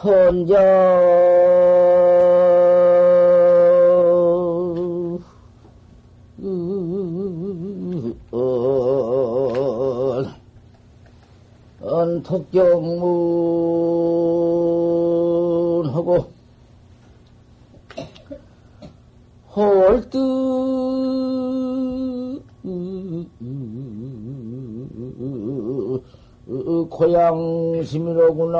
천정 언덕경문하고 홀뜨 고향심이로구나.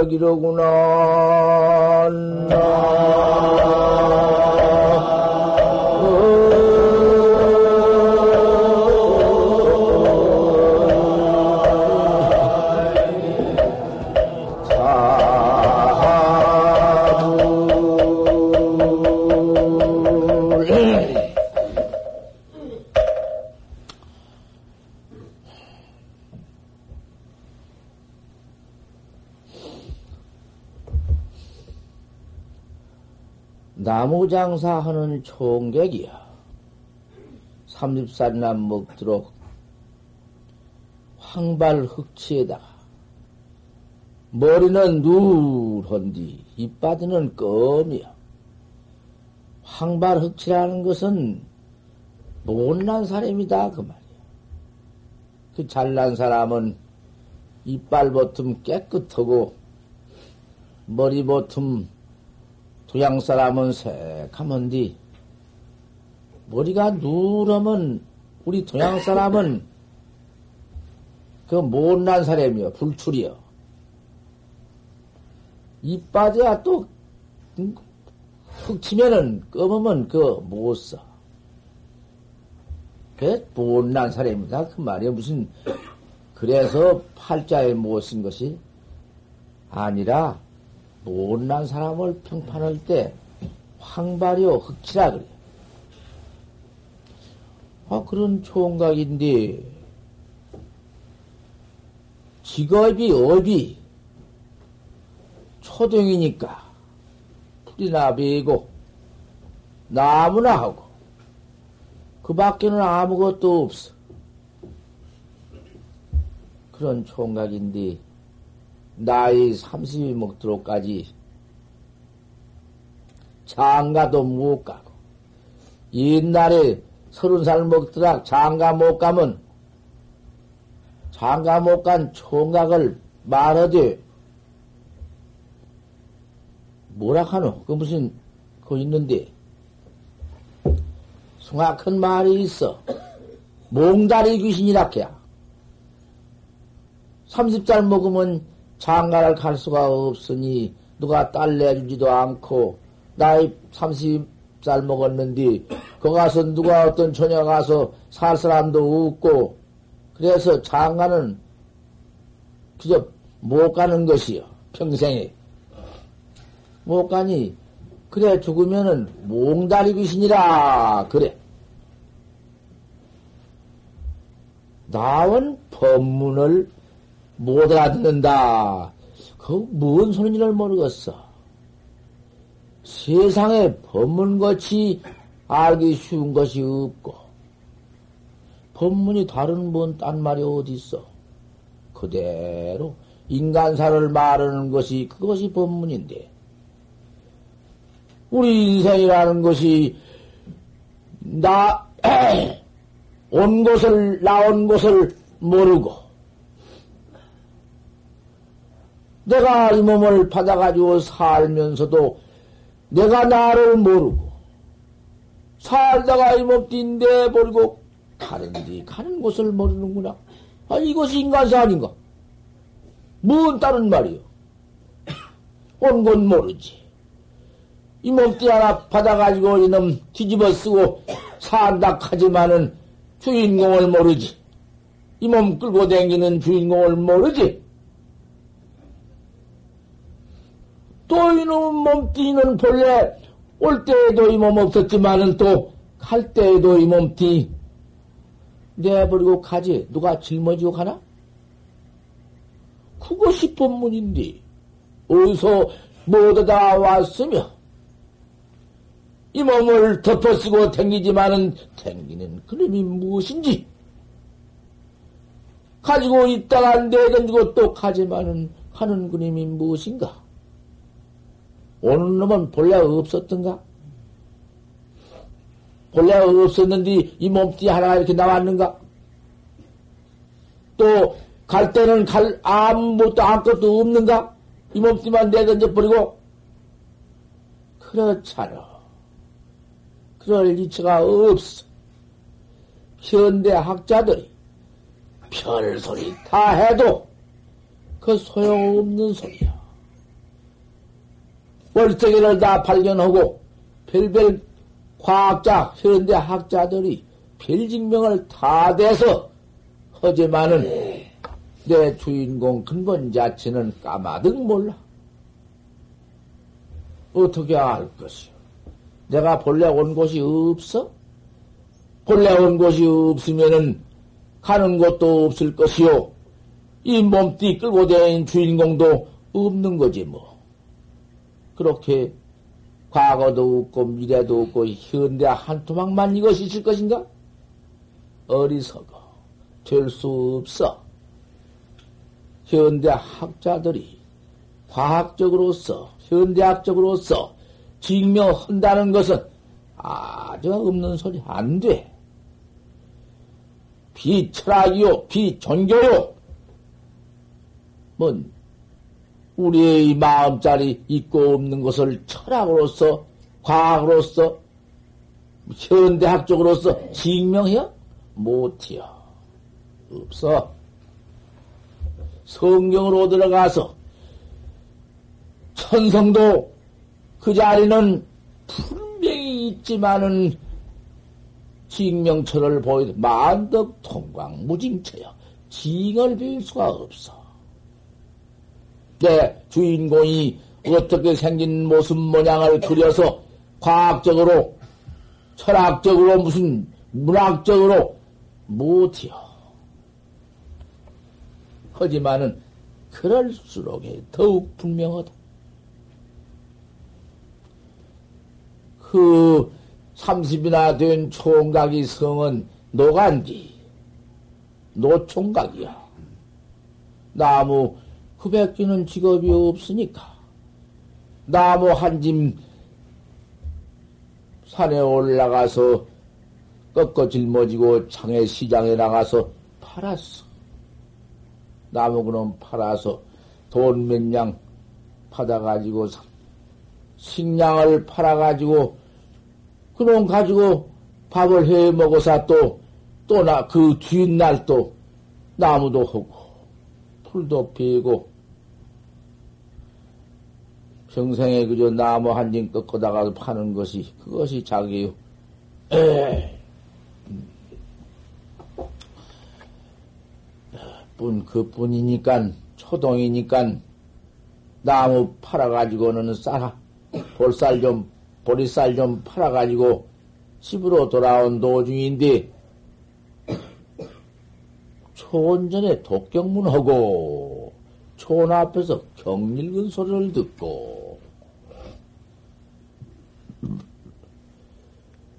강상적이로구나. 장사하는 총객이야. 삼십산남 먹도록 황발 흑치에다가 머리는 누런디 이빠지는 껌이야. 황발 흑치라는 것은 못난 사람이다 그 말이야. 그 잘난 사람은 이빨 보틈 깨끗하고 머리 보틈 도양 사람은 새카만디 머리가 누르면 우리 동양 사람은 그 못난 사람이요 불출이요 이빠져야 또흙 치면은 검으면 그못 써. 그 못난 사람입니다. 그 말이야 무슨 그래서 팔자에 못 쓴 것이 아니라 못난 사람을 평판할 때 황발이요 흑치라 그래. 아 그런 총각인데 직업이 업이 초등이니까 풀이나 베고 나무나 하고 그 밖에는 아무것도 없어. 그런 총각인데 나이 30이 먹도록까지 장가도 못 가고 옛날에 서른 살 먹더라 장가 못 가면 장가 못 간 총각을 말하되 뭐라 하노? 그 무슨 그 있는데? 숭악한 말이 있어. 몽다리 귀신이라 해야. 30살 먹으면 장가를 갈 수가 없으니 누가 딸 내주지도 않고 나이 30살 먹었는데 거 가서 누가 어떤 처녀 가서 살 사람도 없고 그래서 장가는 그저 못 가는 것이요 평생에. 못 가니 그래 죽으면은 몽다리 귀신이라 그래. 나온 법문을 못 알아듣는다. 그 무슨 소리인지를 모르겠어. 세상에 법문같이 알기 쉬운 것이 없고, 법문이 다른 뭔 딴 말이 어디 있어? 그대로 인간사를 말하는 것이 그것이 법문인데, 우리 인생이라는 것이 나, 온 곳을, 나온 곳을 모르고, 내가 이 몸을 받아가지고 살면서도 내가 나를 모르고 살다가 이몸 뛴데 버리고 가는지 가는 곳을 모르는구나. 아, 이것이 인간사 아닌가? 뭔 다른 말이요? 온곳 모르지. 이 몸띠 하나 받아가지고 이놈 뒤집어 쓰고 산다 하지만은 주인공을 모르지. 이 몸 끌고 다니는 주인공을 모르지. 또 이놈 몸띠는 본래 올 때에도 이 몸 없었지만은 또 갈 때에도 이 몸띠 내버리고 가지. 누가 짊어지고 가나? 그것이 법문인데, 어디서 모두 다 왔으며, 이 몸을 덮어쓰고 댕기지만은 댕기는 그림이 무엇인지, 가지고 있다가 내던지고 또 가지만은 가는 그림이 무엇인가? 오는 놈은 본래 없었던가? 본래 없었는데 이 몸띠 하나가 이렇게 나왔는가? 또 갈 때는 갈 아무것도 아무것도 없는가? 이 몸띠만 내던져 버리고 그렇잖아. 그럴 이치가 없어. 현대 학자들이 별소리 다 해도 그 소용없는 소리야. 월세계를 다 발견하고 별별 과학자, 현대 학자들이 별증명을 다 대서 하지만은 내 주인공 근본 자체는 까마득 몰라. 어떻게 알 것이오? 내가 본래 온 곳이 없어? 본래 온 곳이 없으면은 가는 곳도 없을 것이요. 이 몸띠 끌고 다닌 주인공도 없는 거지 뭐. 그렇게 과거도 없고 미래도 없고 현대 한 토막만 이것이 있을 것인가? 어리석어. 될 수 없어. 현대 학자들이 과학적으로서, 현대학적으로서 증명한다는 것은 아주 없는 소리 안 돼. 비철학이요, 비종교요. 뭔 우리의 마음자리 있고 없는 것을 철학으로서, 과학으로서, 현대학적으로서 증명해요? 못해요. 없어. 성경으로 들어가서 천성도 그 자리는 분명히 있지만은 징명처를 보이도 만덕 통광 무징처여 징을 빌 수가 없어. 내 주인공이 어떻게 생긴 모습 모양을 그려서 과학적으로, 철학적으로, 무슨 문학적으로 못해요. 하지만은, 그럴수록 더욱 분명하다. 그 30이나 된 총각이 성은 노간디, 노총각이야. 나무 흡액기는 직업이 없으니까 나무 한 짐 산에 올라가서 꺾어 짊어지고 창에 시장에 나가서 팔았어. 나무 그놈 팔아서 돈몇냥 받아가지고 식량을 팔아가지고 그놈 가지고 밥을 해 먹어서 또 또 나 그 뒷날 또 나무도 하고 풀도 피고 평생에 그저 나무 한 징 꺾어다가 파는 것이 그것이 자기요. 뿐 그뿐이니까 초동이니까 나무 팔아가지고는 쌀 볼살 좀 보리쌀 좀 팔아가지고 집으로 돌아온 도중인데 초원전에 독경문하고 초원 앞에서 경일근 소리를 듣고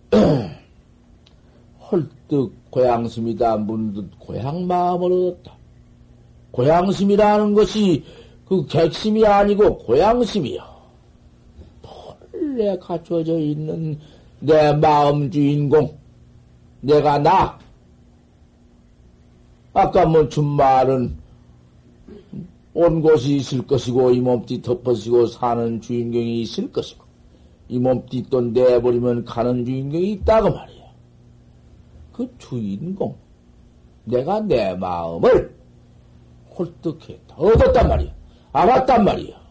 헐떡 고향심이다 문득 고향 마음을 얻었다. 고향심이라는 것이 그 객심이 아니고 고향심이야. 본래 갖춰져 있는 내 마음 주인공, 내가 나. 아까 뭐준 말은 온 곳이 있을 것이고 이 몸띠 덮어지고 사는 주인공이 있을 것이고 이 몸띠 또 내버리면 가는 주인공이 있다고 말이야. 그그 주인공, 내가 내 마음을 홀뜩했다. 얻었단 말이야. 알았단 말이야.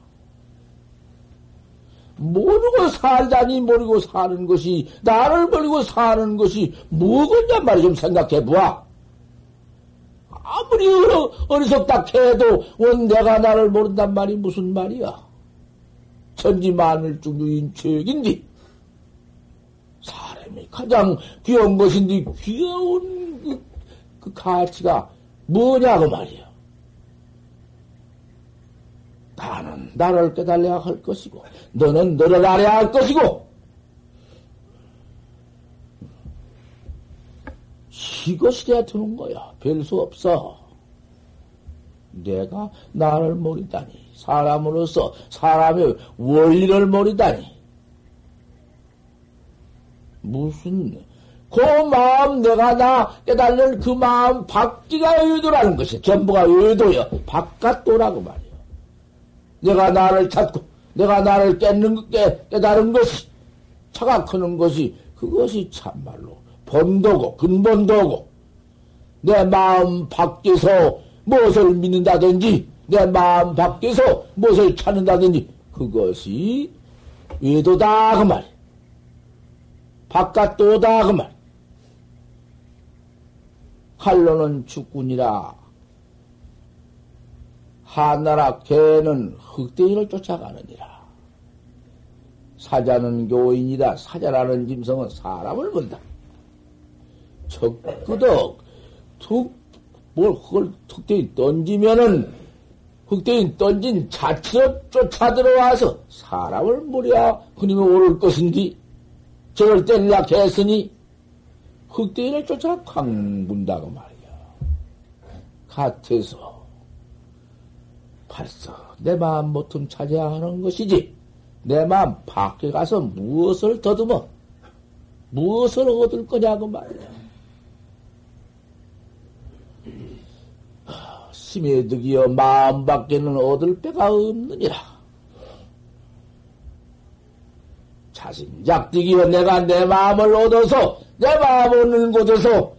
모르고 살다니 모르고 사는 것이, 나를 모르고 사는 것이 뭐겠냔 말이야. 좀 생각해 보아. 아무리 어리, 어리석다 해도 원 내가 나를 모른단 말이 무슨 말이야. 천지 만을 중유인 죄인디 사람이 가장 귀여운 것인데 귀여운 그, 그 가치가 뭐냐고 말이야. 나는 나를 깨달아야 할 것이고, 너는 너를 알아야 할 것이고, 이것이 돼야 되는 거야. 별 수 없어. 내가 나를 모르다니, 사람으로서 사람의 원리를 모르다니, 무슨, 그 마음, 내가 나 깨달는 그 마음 밖기가 의도라는 것이 전부가 의도여. 바깥도라고 말이야. 내가 나를 찾고, 내가 나를 깨는, 깨, 깨달은 것이, 차가 크는 것이, 그것이 참말로 본도고, 근본도고, 내 마음 밖에서 무엇을 믿는다든지, 내 마음 밖에서 무엇을 찾는다든지, 그것이 외도다, 그 말. 바깥도다, 그 말. 칼로는 축군이라 한나라 개는 흑대인을 쫓아가느니라. 사자는 교인이다. 사자라는 짐승은 사람을 본다. 적그덕 툭, 뭘 흑을 흑대인 던지면은 흑대인 던진 자체로 쫓아 들어와서 사람을 무려 흔히면 오를 것인지 저걸 때리려 했으니 흑대인을 쫓아 광분다고 말이야. 같아서 벌써 내 마음 모tum 찾아야 하는 것이지. 내 마음 밖에 가서 무엇을 더듬어? 무엇을 얻을 거냐고 말이야. 심해 득이여 마음 밖에는 얻을 빼가 없느니라. 자신작득이여 내가 내 마음을 얻어서 내 마음 얻는 곳에서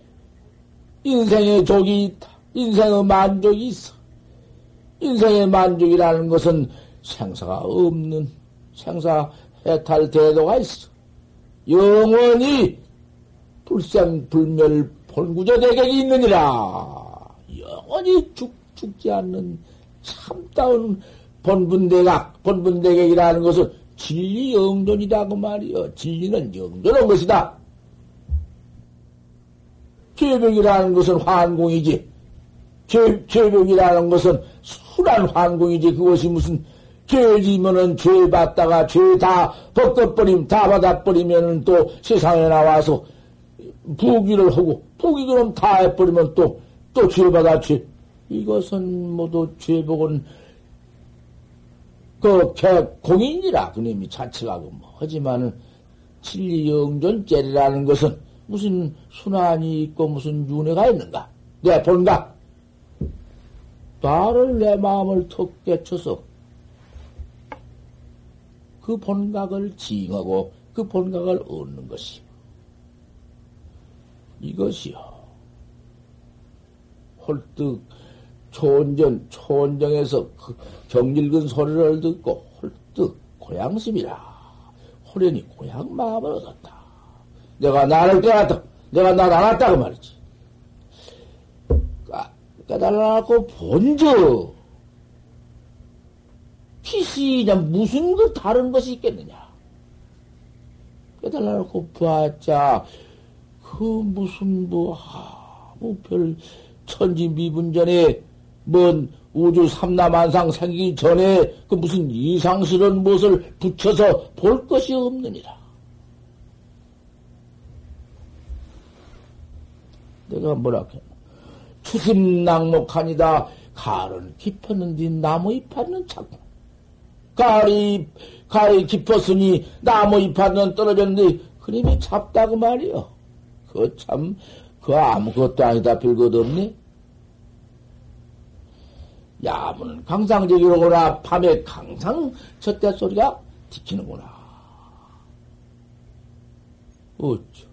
인생의 족이 있다. 인생의 만족이 있어. 인생의 만족이라는 것은 생사가 없는 생사 해탈 대도가 있어. 영원히 불생 불멸 본구조 대객이 있느니라. 영원히 죽, 죽지 않는 참다운 본분대각, 본분대객이라는 것은 진리 영존이다 그 말이요. 진리는 영존한 것이다. 죄벽이라는 것은 환공이지. 죄, 죄벽이라는 것은 순한 환공이지. 그것이 무슨 죄지면은 죄 받다가 죄 다 벗겨버림, 다 받아버리면은 또 세상에 나와서 부귀를 하고, 부귀 그럼 다 해버리면 또, 또 죄 받아 죄. 이것은 모두 죄복은 그, 개, 공인이라, 그놈이 자체가 그 뭐. 하지만은, 진리 영존죄라는 것은 무슨 순환이 있고 무슨 윤회가 있는가? 내 본가? 나를 내 마음을 턱 깨쳐서 그 본각을 지ing하고 그 본각을 얻는 것이요. 이것이요. 홀뜩 초원전, 초원정에서 그 경일근 소리를 듣고 홀뜩 고향심이라. 호련히 고향 마음을 얻었다. 내가 나를 깨닫다. 내가 나를 알았다. 그 말이지. 깨달아갖고 본저. 피시냐, 무슨 그 다른 것이 있겠느냐. 깨달아갖고 봤자, 그 무슨 뭐, 하, 뭐 별, 천지 미분 전에, 뭔 우주 삼라만상 생기기 전에 그 무슨 이상스러운 무엇을 붙여서 볼 것이 없느니라. 내가 뭐라 해? 추심낙목하니다. 가을은 깊었는데 나무 잎하는 자꾸. 가을이, 가을이 깊었으니 나무 잎하는 떨어졌는데 그림이 잡다고 말이요. 그 참, 그 아무것도 아니다 별것 없네. 야문 강상적이로구나. 밤에 강상 젖대 소리가 지키는구나. 어쩌.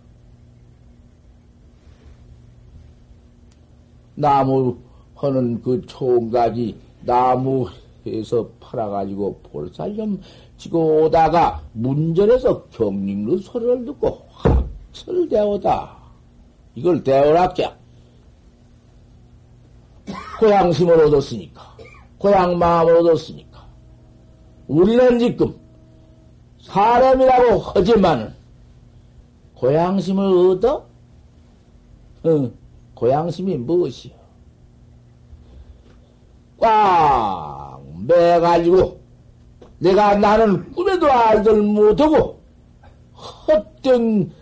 나무 하는 그 총각이 나무에서 팔아가지고 볼살 좀 지고 오다가 문전에서 경림루 소리를 듣고 확철대오다. 이걸 대오락자. 고향심을 얻었으니까. 고향 마음을 얻었으니까. 우리는 지금 사람이라고 하지만은 고향심을 얻어? 응, 고향심이 무엇이요? 꽉 매가지고 내가 나는 꿈에도 알들 못하고 헛된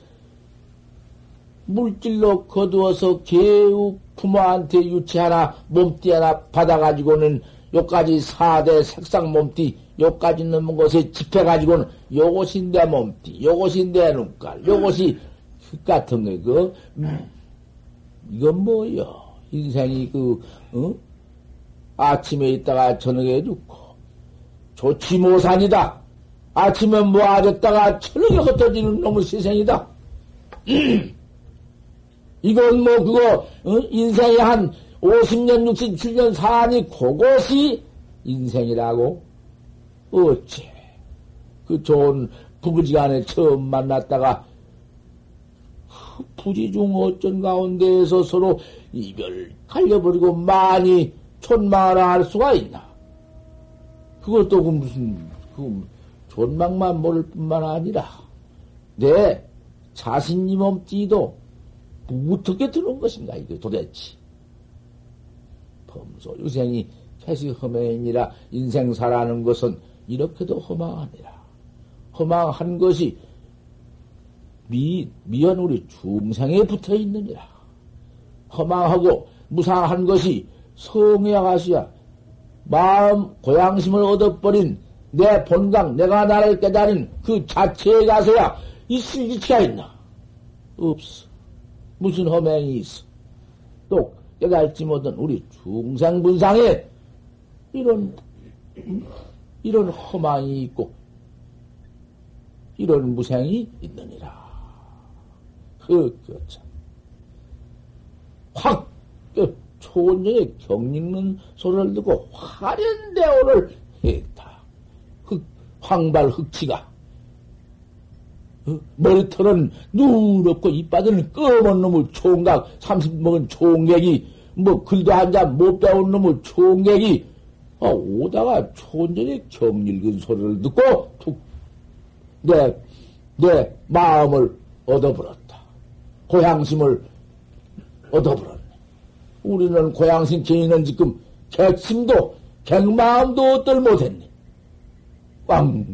물질로 거두어서 개우 부모한테 유치 하나 몸띠 하나 받아가지고는 요까지 사대 색상 몸띠 요까지 넘은 곳에 집해가지고는 요것이 내 몸띠 요것이 내 눈깔 요것이 흙 같은 거 그, 이건 뭐여 인생이 그 어? 아침에 있다가 저녁에 죽고 좋지 못하니다 아침에 모아졌다가 저녁에 흩어지는 놈의 세상이다. 이건 뭐 그거 어? 인생이 한 50년, 67년 사니 그것이 인생이라고? 어째? 그 좋은 부부지간에 처음 만났다가 부지 중 어쩐 가운데에서 서로 이별 갈려버리고 많이 촌망을 할 수가 있나? 그것도 그 무슨 그 존망만 모를 뿐만 아니라 내 자신이 몸띠도 어떻게 들어온 것인가 이게 도대체? 범소유상이 개시허망이라 인생 살아는 것은 이렇게도 허망하니라. 허망한 것이 미, 미연 우리 중생에 붙어 있느니라. 허망하고 무상한 것이 성에 가서야. 마음 고양심을 얻어버린 내 본강, 내가 나를 깨달은 그 자체에 가서야. 있을 기치가 있나? 없어. 무슨 허맹이 있어. 또 깨달지 못한 우리 중생분상에 이런, 이런 허망이 있고, 이런 무생이 있느니라. 그, 그, 참. 확, 그, 초원정에 경읽는 소리를 듣고 화련대오를 했다. 흑, 황발 흑치가. 어? 머리털은 누렇고 이빨은 검은 놈의 총각, 30 먹은 총객이, 뭐, 글도 한 잔 못 배운 놈의 총객이, 아, 오다가 초원전에 경읽은 소리를 듣고, 툭, 내, 내 마음을 얻어버렸다. 고향심을 얻어버렸다. 우리는 고향신 개인은 지금 객심도 객마음도 어떨 못했네. 꽝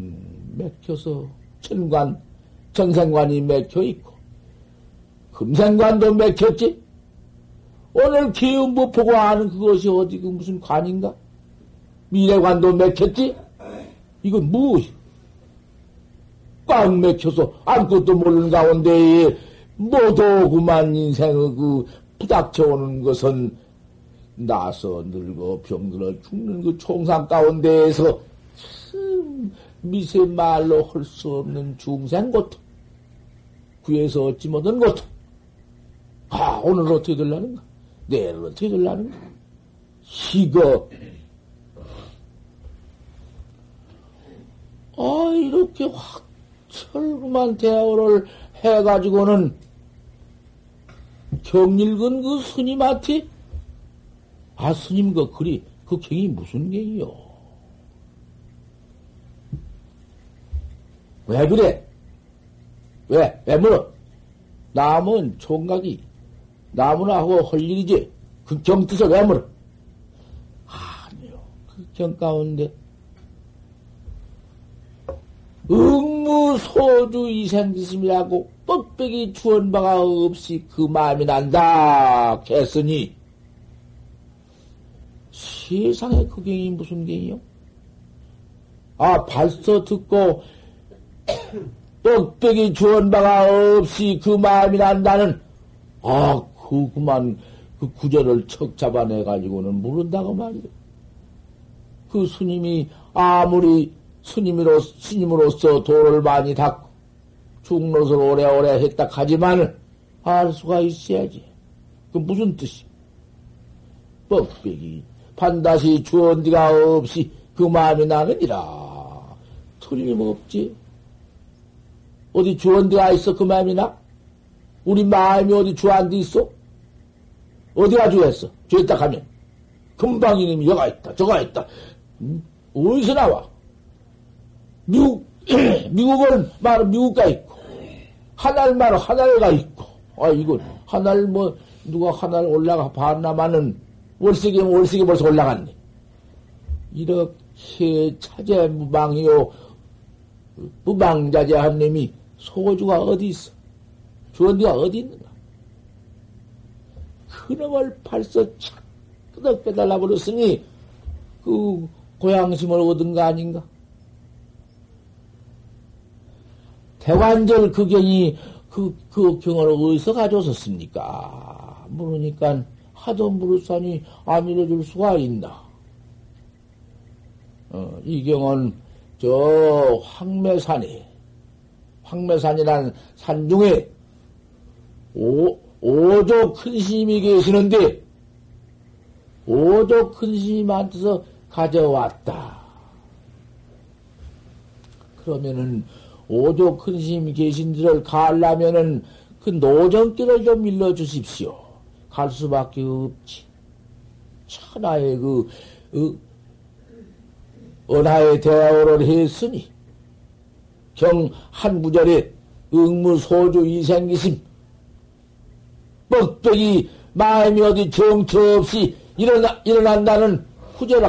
맥혀서 천관, 정생관이 맥혀 있고 금생관도 맥혔지. 오늘 기운부 보고 아는 그것이 어디 그 무슨 관인가? 미래관도 맥혔지. 이건 무엇이? 꽉 맥혀서 아무것도 모르는 가운데 모두 그만 인생의 그 부닥쳐오는 것은 나서 늙어 병들어 죽는 그 총상 가운데에서 참 미세 말로 할 수 없는 중생 고통 구해서 얻지 못한 고통 아 오늘 어떻게 될라는가 내일 어떻게 될라는가 이거 아 이렇게 확 철구만 대화를 해가지고는 경일근 그 스님한테 아 스님 그 글이 그 경이 무슨 경이요? 왜 그래? 왜? 왜 물어? 남은 총각이 나무나 하고 할 일이지. 그경 뜻을 왜 물어? 아니요. 그경 가운데 응무소주 이생지심이라고 뻑뻑이 주원 바가 없이 그 마음이 난다 했으니 세상에 그 경이 무슨 경이요? 아 벌써 듣고 뻑뻑이 주원 바가 없이 그 마음이 난다는 아 그 그만 그 구절을 척 잡아내 가지고는 모른다고 말이요. 그 스님이 아무리 스님으로 스님으로서 도를 많이 닦고 중노를 오래오래 했다 하지만 알 수가 있어야지. 그 무슨 뜻이? 뻑뻑이 반드시 주언디가 없이 그 마음이 나느니라. 틀림없지. 어디 주언디가 있어 그 마음이 나? 우리 마음이 어디 주안디 있어? 어디가 주했어? 주했다 하면 금방 이놈이 여가 있다 저가 있다. 음? 어디서 나와? 미국 미국은 말 미국가 있고 하늘 말 하늘가 있고 아 이거 하늘 뭐 누가 하늘 올라가 봤나마는 월세기면 월세기 벌써 올라갔네. 이렇게 차제 무방이요 무방자재한 놈이 소주가 어디 있어? 주언디가 어디 있는가? 그놈을 벌써 착 빼달라 버렸으니 그 고향심을 얻은 거 아닌가? 대관절 그 경이 그, 그 경을 어디서 가져오셨습니까? 물으니까 하도 물으사니 안 일러줄 수가 있나? 어, 이 경은 저 황매산에, 황매산이란 산 중에 오, 오조 큰 스님이 계시는데, 오조 큰 스님한테서 가져왔다. 그러면은, 오조 큰 스님이 계신 데를 가려면은, 그 노정길을 좀 일러주십시오. 갈 수밖에 없지. 천하의 그, 그 은하의 대화를 했으니, 경 한 구절에 응무소주 이생기심, 뻑뻑이 마음이 어디 정처 없이 일어나, 일어난다는 후절,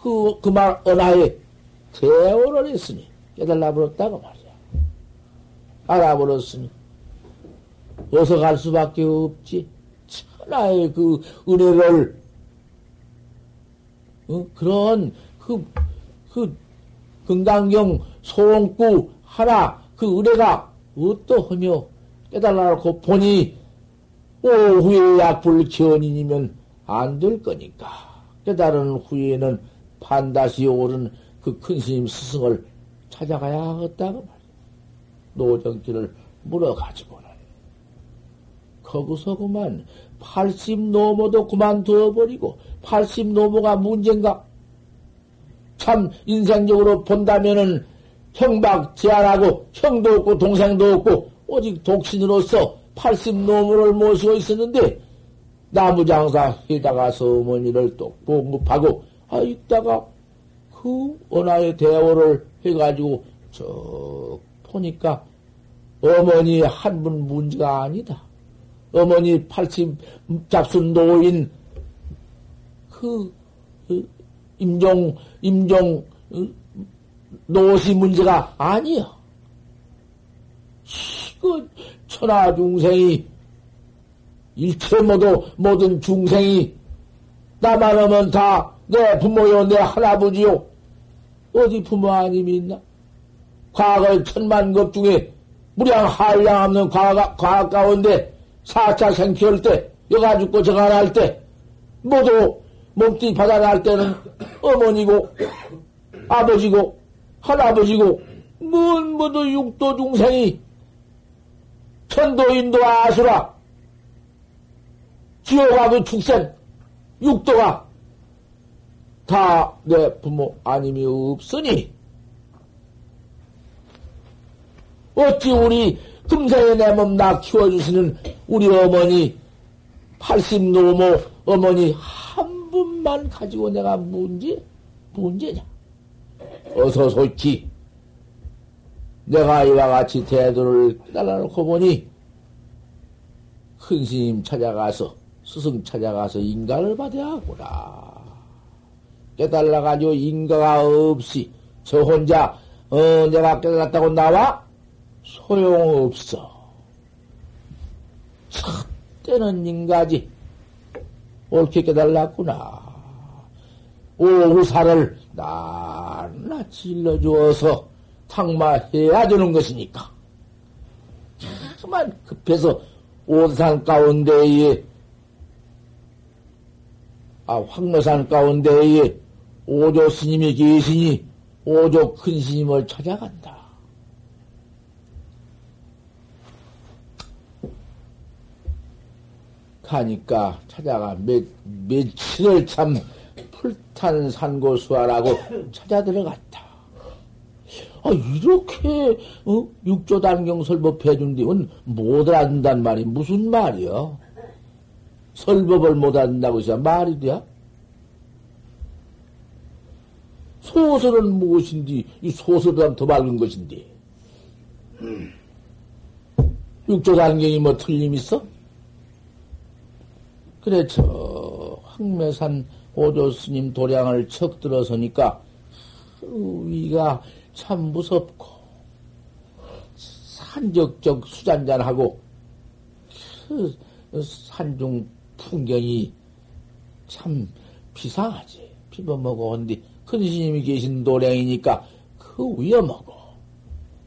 그, 그 말, 은하에 대화를 했으니, 깨달아 버렸다고 말이야. 알아버렸으니, 어서 갈 수밖에 없지. 천하의 그 은혜를, 어? 그런 그, 그, 건강경 소원구 하나, 그 은혜가 어떠하며 깨달아놓고 보니 오후에 약불 견인이면 안 될 거니까. 깨달은 후에는 반드시 옳은 그큰 스님 스승을 찾아가야 하겠다고 말이야. 노정길을 물어가지고는. 거기서 그만 80 노모도 그만두어버리고 80 노모가 문제인가? 참 인생적으로 본다면은 형박 제한하고 형도 없고 동생도 없고 오직 독신으로서 80 노모를 모시고 있었는데 나무장사 해다가서 어머니를 또 공급하고 아 있다가 그 원하의 대화를 해가지고 저 보니까 어머니 한 분 문제가 아니다. 어머니 80 잡순 노인 그, 그 임종 임종 노시 문제가 아니야. 그 천하 중생이 일체 모두 모든 중생이 나만 하면 다 내 부모요 내 할아버지요 어디 부모 아님이 있나? 과거 천만 급 중에 무량 한량 없는 과거, 과거 가운데 사차 생피할 때, 여가 죽고 저가 날 때, 모두 몸띠 받아날 때는 어머니고, 아버지고, 할아버지고, 뭔 모두 육도 중생이, 천도, 인도, 아수라, 지옥하고 축생, 육도가 다 내 부모 아님이 없으니, 어찌 우리 금세에 내 몸 나 키워주시는 우리 어머니, 80 노모 어머니 한 분만 가지고 내가 문제, 문제냐? 어서 솔직히 내가 이와 같이 태도를 달아놓고 보니 큰 스님 찾아가서 스승 찾아가서 인가를 받아야 하구나. 깨달아가지고 인가가 없이 저 혼자 어 내가 깨달았다고 나와 소용없어. 첫 때는 인가지. 옳게 깨달았구나. 오후사를 낱낱이 일러주어서 탕마해야 되는 것이니까. 그만 급해서 오산 가운데에, 아, 황노산 가운데에 오조 스님이 계시니 오조 큰 스님을 찾아간다. 가니까 찾아가 몇, 며칠을 참 풀탄 산고수화라고 찾아 들어갔다. 아, 이렇게, 어? 육조 단경 설법 해준 뒤는 못 알아듣는단 말이 무슨 말이야? 설법을 못 알아듣는다고 해서 말이 돼? 소설은 무엇인지, 이 소설보다 더 밝은 것인데. 육조 단경이 뭐 틀림 있어? 그래, 저, 황매산 오조 스님 도량을 척 들어서니까, 위가 참 무섭고, 산적적 수잔잔하고, 그 산중 풍경이 참 비상하지. 비벼먹어 온디 큰 스님이 계신 도량이니까 그 먹어.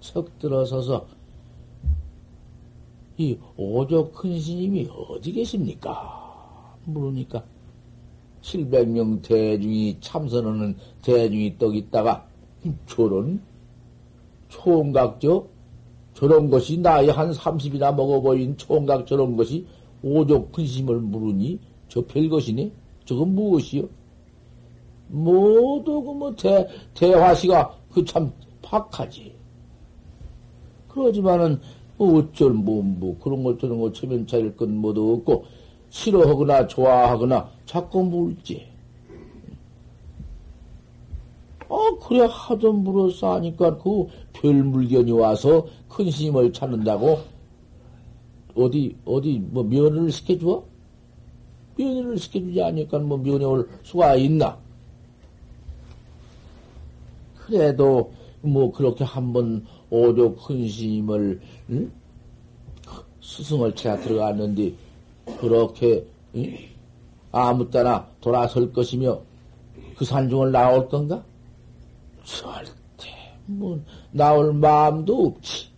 척 들어서서 이 오조 큰 스님이 어디 계십니까? 물으니까 700명 대중이 참선하는 대중이 떡 있다가 저런 총각저 저런 것이 나이 한 30이나 먹어보인 총각 저런 것이 오조 근심을 물으니 저 별것이네? 저건 무엇이요? 모두 그뭐 대화시가 그 참 박하지. 그러지만은 뭐 어쩔 뭐, 뭐 그런 것 저런 거 체면차일 건 뭐도 없고 싫어하거나 좋아하거나 자꾸 물지. 어, 그래, 하도 물어서 하니까 그 별 물견이 와서 큰 스님을 찾는다고 어디, 어디, 뭐 면을 시켜주어? 면회를 시켜주지 않으니까 뭐 면회 올 수가 있나? 그래도 뭐 그렇게 한번 오조 큰 스님을, 응? 스승을 찾아 들어갔는데, 그렇게, 응? 아무 때나 돌아설 것이며, 그 산중을 나올 건가? 절대, 뭐, 나올 마음도 없지.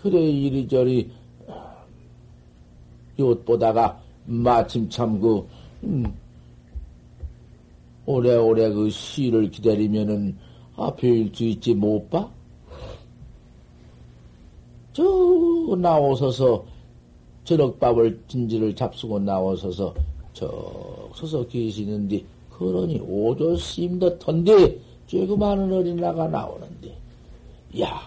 그래, 이리저리, 요 보다가, 마침 참 그, 음, 오래오래 그 시를 기다리면은, 앞에 일수 있지 못 봐? 저, 나오서서, 저녁밥을 진지를 잡수고 나오서서, 저, 서서 계시는데, 그러니 오조 스님도 턴데, 많은 어린아가 나오는데, 야,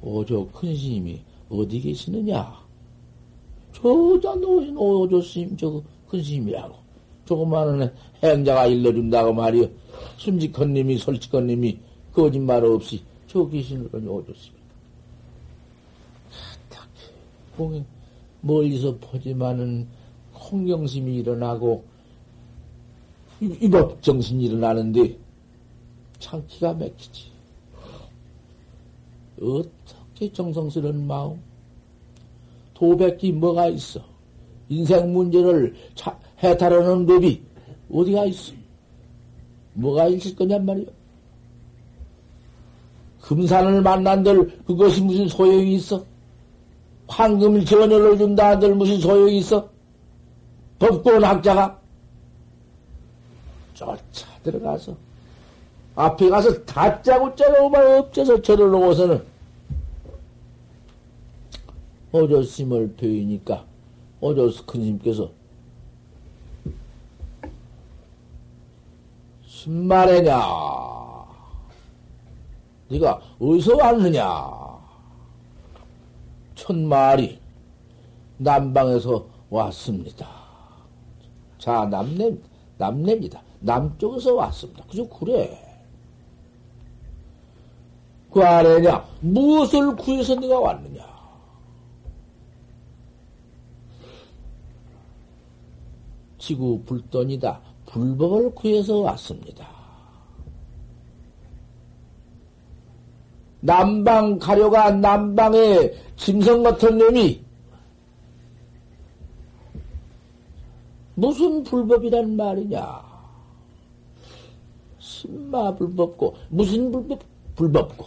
오조 큰 스님이 어디 계시느냐? 저자 놓으신 오조 스님, 저거 큰 스님이라고. 조그마한 행자가 일러준다고 말이요. 순직한 님이, 솔직한 님이, 거짓말 없이 저 계시는 오조 스님. 공이 멀리서 보지만은 홍경심이 일어나고, 입업정신이 일어나는데, 참 기가 막히지. 어떻게 정성스러운 마음? 도백기 뭐가 있어? 인생 문제를 차, 해탈하는 법이 어디가 있어? 뭐가 있을 거냔 말이야. 금산을 만난들 그것이 무슨 소용이 있어? 황금을 전열을 준다 한들 무슨 소용이 있어? 법고원 학자가 쫓아 들어가서 앞에 가서 다짜고짜 오만 엎져서 절을 놓고서는 오조스님을 배우니까 오조스 큰님께서 신말이냐 네가 어디서 왔느냐? 천 마리 남방에서 왔습니다. 자, 남내, 남내입니다. 남쪽에서 왔습니다. 그죠? 그래. 그 아래냐? 무엇을 구해서 네가 왔느냐? 지구 불돈이다. 불법을 구해서 왔습니다. 남방 가려가 남방에 짐승 같은 놈이 무슨 불법이란 말이냐? 신마 불법고 무슨 불법? 불법고.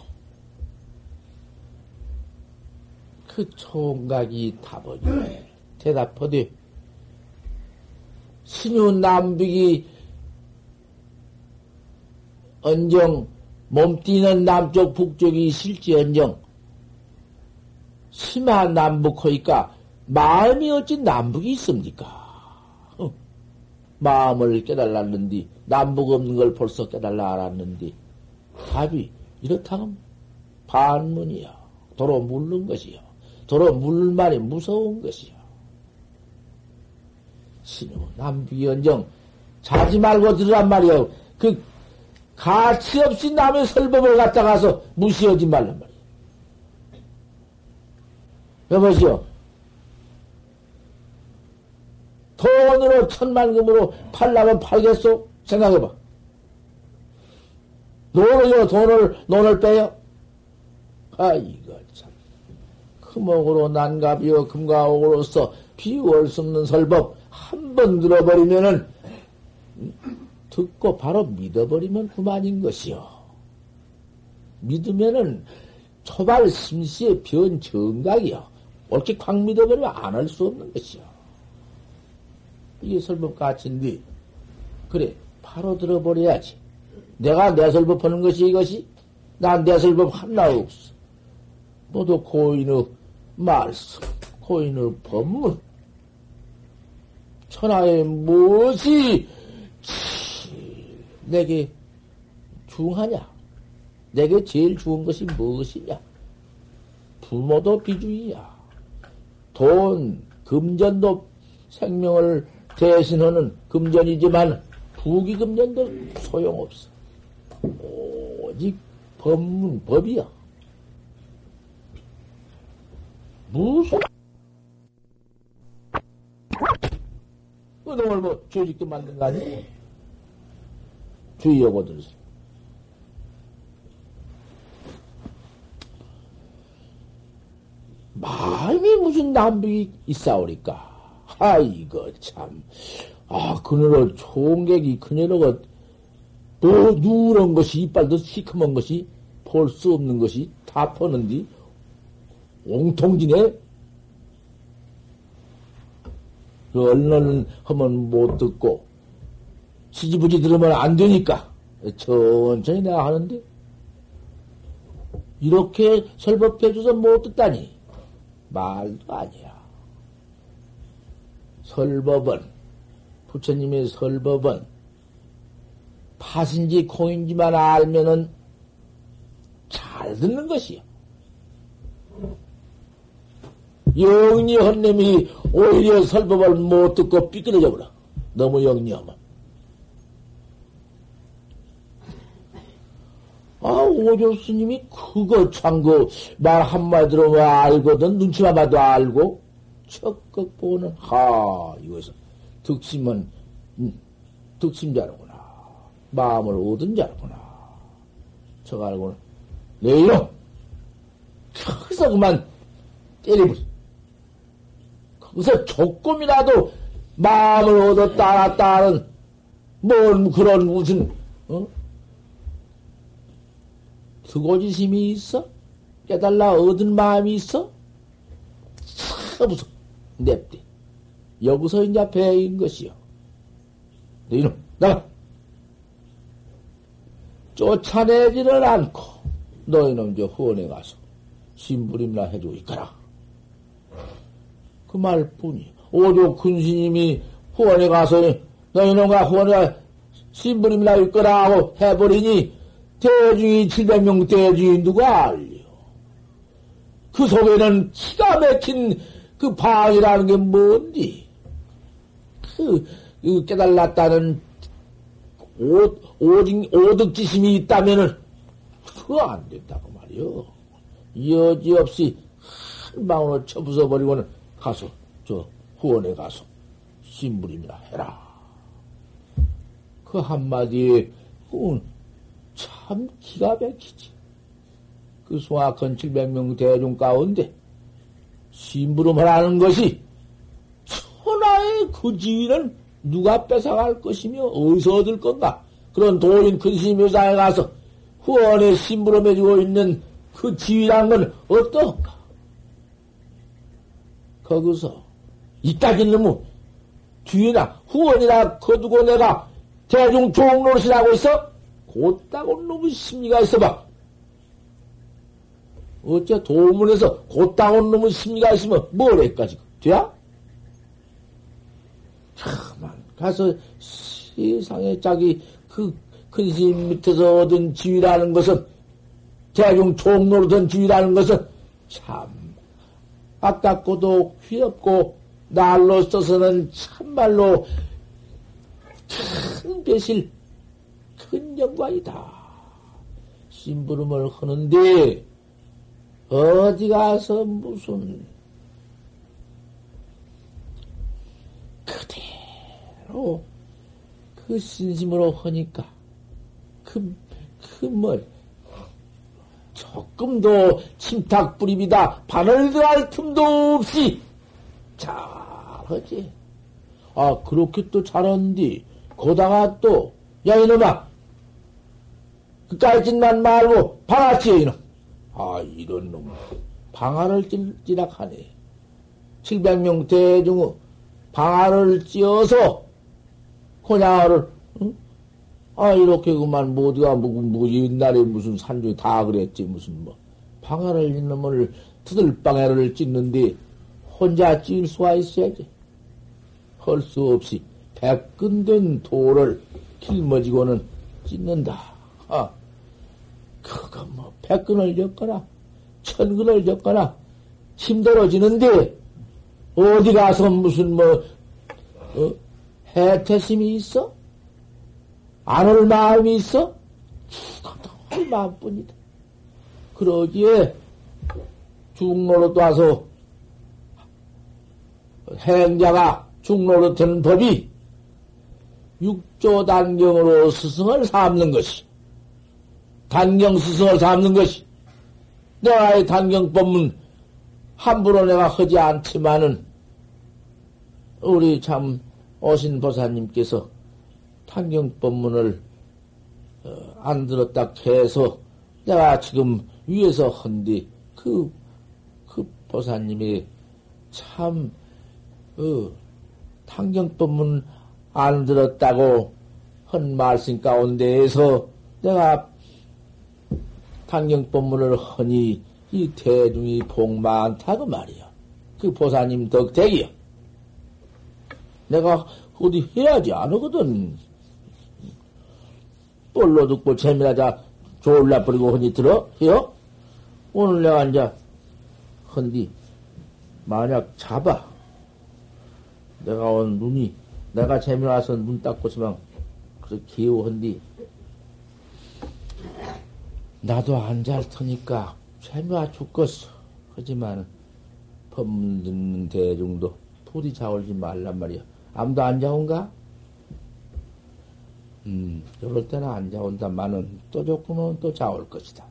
그 총각이 답하니 대답하되 신유 남북이 언정 몸 뛰는 남쪽 북쪽이 실지언정 심한 남북하니까 마음이 어찌 남북이 있습니까? 어. 마음을 깨달았는디, 남북 없는 걸 벌써 깨달라 알았는디, 답이 이렇다면 반문이야. 도로 물는 것이요. 도로 물는 말이 무서운 것이요. 신우, 남비연정, 자지 말고 들으란 말이요. 그, 가치 없이 남의 설법을 갖다가서 무시하지 말란 말이야. 여보시오. 돈으로 천만금으로 팔라면 팔겠소? 생각해봐. 돈을요, 돈을, 돈을 빼요? 아, 이거 참. 금옥으로 난갑이요, 금가옥으로서 비월 수 없는 설법 한 번 들어버리면은, 듣고 바로 믿어버리면 그만인 것이요. 믿으면은 초발 심시의 변 정각이요. 옳게 확 믿어버리면 안 할 수 없는 것이요. 이게 설법 가치인데, 그래, 바로 들어버려야지. 내가 내 설법 하는 것이 이것이? 난 내 설법 하나 없어. 모두 고인의 말씀, 고인의 법문. 천하에 무엇이 내게 중하냐? 내게 제일 좋은 것이 무엇이냐? 부모도 비주의야. 돈, 금전도 생명을 대신하는 금전이지만 부기금전도 소용없어. 오직 법문, 법이야. 무슨 그놈을 뭐 죄짓게 만든 거 아니야? 주의하고 들으세요. 마음이 무슨 남북이 있사오니까. 아, 이거 참. 아, 그녀로 총객이 그녀로가 뭐 누런 것이 이빨도 시커먼 것이 볼 수 없는 것이 다 퍼는디 옹통지네. 그 언론 하면 못 듣고 지지부지 들으면 안 되니까 천천히 내가 하는데 이렇게 설법해줘서 못 듣다니 말도 아니야. 설법은 부처님의 설법은 팥인지 콩인지만 알면은 잘 듣는 것이요. 영리 헌님이 오히려 설법을 못 듣고 삐뚤어져 버려. 너무 영리하면. 아, 오조 스님이 그거 참, 그, 말 한마디로 알거든. 눈치만 봐도 알고. 적극 보는, 하, 이거에서. 득심은, 음, 득심자로구나. 마음을 얻은 자로구나. 저거 알고는, 내 이놈! 거기서 그만 때리버려. 거기서 조금이라도 마음을 얻었다, 하는, 뭔 그런 무슨, 어? 수고지심이 있어? 깨달라 얻은 마음이 있어? 차무서 냅대. 여기서 이제 배인 것이요. 너희는 나가. 쫓아내지를 않고 너희는 저 후원에 가서 심부림나 해주고 있거라. 그 말뿐이. 오조 큰 스님이 후원에 가서 너희는 가 후원에 심부림나 있거라 하고 해버리니 대중이 700명 대중이 누가 알려? 그 속에는 기가 막힌 그 방이라는 게 뭔디? 그, 그 깨달았다는 오, 오직, 오득지심이 있다면은, 그거 안 된다고 말이요. 여지없이 한 방울을 쳐부숴버리고는 가서, 저, 후원에 가서, 신부림이나 해라. 그 한마디에, 그 참 기가 막히지. 그 소악한 700명 대중 가운데 심부름을 하는 것이 천하의 그 지위는 누가 뺏어갈 것이며 어디서 얻을 건가? 그런 도인 근심 묘사에 가서 후원에 심부름해주고 있는 그 지위란 건 어떤가? 거기서 이까지 너무 뒤에나 후원이나 거두고 내가 대중 하고 있어? 곧다고 놈의 심리가 있어봐. 어째 도문에서 곧다고 놈의 심리가 있으면 뭘 해까지. 돼야? 참만 가서 세상에 자기 그 근심 밑에서 얻은 지위라는 것은 대중 종로로 든 지위라는 것은 참 아깝고도 귀엽고 날로 써서는 참말로 큰 배실 큰 영광이다. 심부름을 하는데 어디 가서 무슨 그대로 그 신심으로 하니까 그, 그 뭐, 조금도 침탁 뿌립이다. 바늘 들어갈 틈도 없이 잘하지. 아, 그렇게 또 잘하는디, 거다가 또, 야, 이놈아! 그 깔짓만 말고, 방아찌, 이놈! 아, 이런 놈. 방아를 찌락하네. 700명 대중의 방아를 찧어서, 혼야를, 응? 아, 이렇게 그만 모두가 뭐, 뭐, 옛날에 무슨 산중에 다 그랬지. 무슨 뭐, 방아를 잇놈을 두들방아를 찢는데 혼자 찔 수가 있어야지. 할 수 없이 백근된 돌을 길머지고는 찢는다. 아, 그거 뭐, 백근을 엮거나, 천근을 엮거나, 힘들어지는데, 어디 가서 무슨 뭐, 어? 해태심이 있어? 안 올 마음이 있어? 죽어도 할 마음뿐이다. 그러기에 중로로 와서 행자가 중로로 든 법이 육조 단경으로 스승을 삼는 것이 단경 스승을 삼는 것이 내가 이 단경법문 함부로 내가 하지 않지만은 우리 참 오신 보사님께서 탄경법문을 어, 안 들었다 해서 내가 지금 위에서 헌디 그, 그 보사님이 참, 어, 탄경법문 안 들었다고 한 말씀 가운데에서 내가 탄경법문을 허니 이 대중이 복 많다고 말이야. 그 보사님 덕택이야. 내가 어디 해야지 안 하거든. 뻘로 듣고 재미나자 졸라 버리고 흔히 들어? 해요? 오늘 내가 이제 헌디 만약 잡아 내가 온 눈이 내가 재미나서 눈 닦고 있으면 그렇게 기우 헌디 나도 안 잘 터니까 재미와 죽겠어 하지만 법문 듣는 대중도 부디 자올지 말란 말이야 아무도 안 자온가? 음, 이럴 때는 안 자온다마는 또 조금은 또 자올 것이다.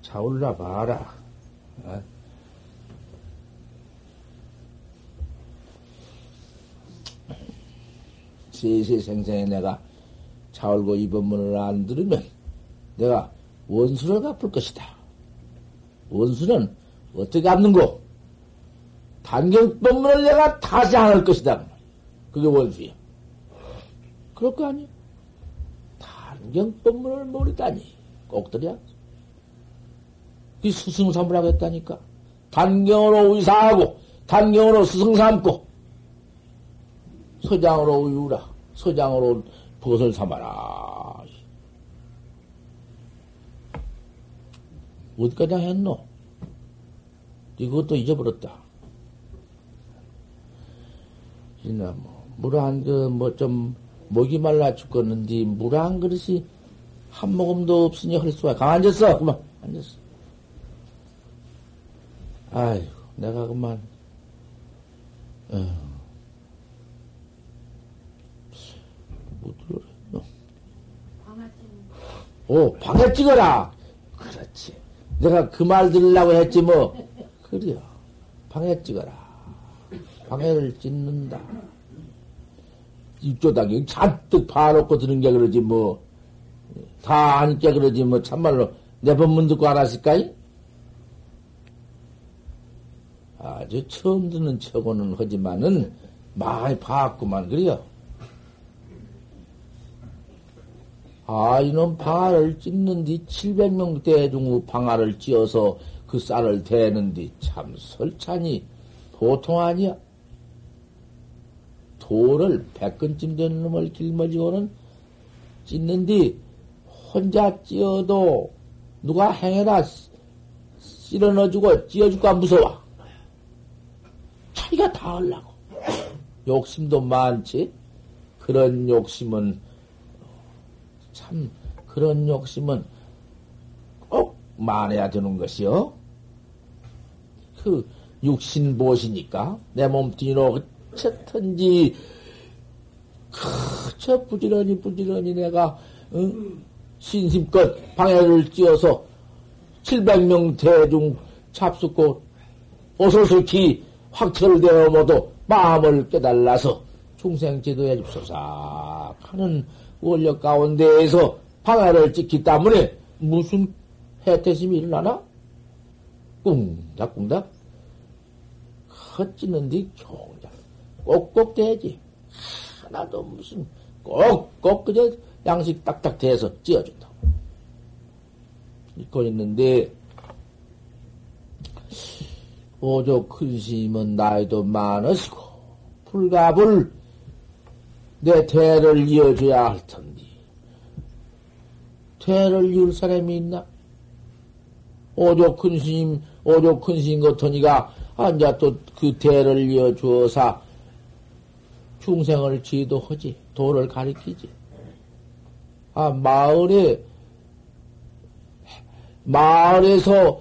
자올라 봐라. 어? 세세생생에 내가 자올고 이 법문을 안 들으면 내가 원수를 갚을 것이다. 원수는 어떻게 갚는고? 단경법문을 내가 다시 안 할 것이다. 그게 원수야. 그럴 거 아니야? 단경법문을 모르다니. 꼭들이야. 그 스승 삼으라고 했다니까. 단경으로 의사하고, 단경으로 스승 삼고, 서장으로 의우라. 서장으로 벗을 삼아라. 어디까지 했노? 이것도 잊어버렸다. 이나 뭐, 물 한 그, 뭐 좀, 목이 말라 죽겠는데 물 한 그릇이 한 모금도 없으니 할 수가 가만 앉았어 그만 앉았어 아이고 내가 그만 어. 못 들어랬노 오 방에 찍어라 내가 그 말 들으려고 했지 뭐. 그래요 방에 찍어라. 방해를 찢는다. 입조다기 잔뜩 봐놓고 드는 게 그러지 뭐, 다 아니까 그러지 뭐, 참말로 내 법문 듣고 알았을까이? 아주 처음 듣는 척오는 하지만은 많이 봤구만, 그래요. 아, 이놈 방아를 찢는디 700명 대중의 방아를 찧어서 그 쌀을 대는디 참 설찬이 보통 아니야. 돌을 백근쯤 되는 놈을 길머지고는 찢는디 혼자 찧어도 누가 행해라 실어 넣어주고 찧어줄까 무서워. 자기가 다 하려고. 욕심도 많지. 그런 욕심은 참 그런 욕심은 꼭 만해야 되는 것이요. 그 육신보시니까 내 몸뚱이로 어쨌든지 그저 부지런히 부지런히 내가 응? 신심껏 방해를 찧어서 700명 대중 잡숫고 오소속히 확철되어 모두 마음을 깨달아서 중생 제도해 줍소서 하는 원력 가운데에서 방해를 찍기 때문에 무슨 해태심이 일어나나? 꿍닥 꿍닥 헛찌는데 경작 꼭꼭 대지 하나도 무슨 꼭꼭 그저 양식 딱딱 대서 찧어준다. 읽고 있는데 오조 큰심은 나이도 많으시고 불가불 내 대를 이어줘야 할 텐데 대를 이을 사람이 있나? 오조 큰 스님, 오조 큰 스님 같으니가 앉아 또 그 대를 이어주어서 중생을 지도하지, 도를 가리키지. 아, 마을에, 마을에서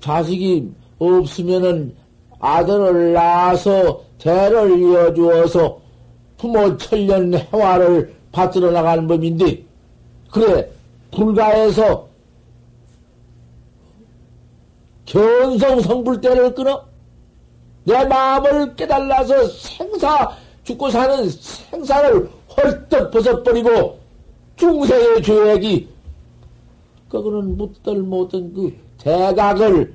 자식이 없으면은 아들을 낳아서 대를 이어주어서 부모 천년 해화를 받들어 나가는 법인데, 그래, 불가에서 견성 성불대를 끊어 내 마음을 깨달아서 생사, 죽고 사는 생사를 헐떡 벗어버리고 중생의 죄악이 그거는 묻들 못한 그 대각을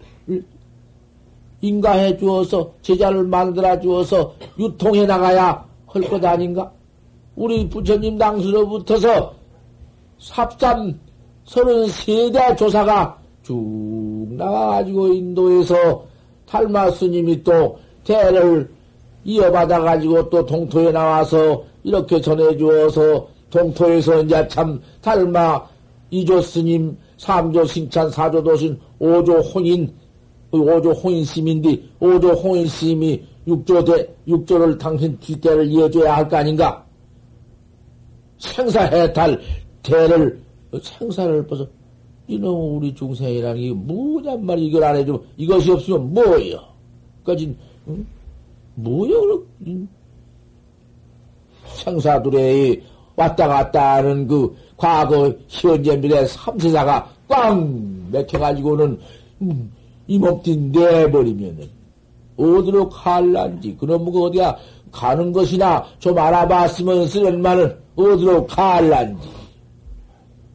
인가해 주어서 제자를 만들어 주어서 유통해 나가야 할 것 아닌가? 우리 부처님 당수로부터서 삽삼 서른 세대 조사가 쭉 나가가지고 인도에서 탈마 스님이 또 대를 이어받아가지고 또 동토에 나와서 이렇게 전해주어서 동토에서 이제 참 탈마 이조 스님, 삼조 승찬, 사조 도신, 오조 홍인, 오조 홍인 스님인데, 오조 홍인 스님이 육조 대, 육조를 당신 뒷대를 이어줘야 할 거 아닌가? 생사해탈 대를, 생사를 벗어, 이놈 우리 중생이라는 게 뭐냔 말이 이걸 안 해주면 이것이 없으면 뭐예요? 까진, 응? 뭐요? 생사들에 왔다 갔다 하는 그 과거, 현재, 미래 삼세사가 꽝 맥혀가지고는 음, 이몸뚱 내버리면은 어디로 갈란지 그놈 그 어디야? 가는 것이나 좀 알아봤으면 쓰는 말은 어디로 갈란지.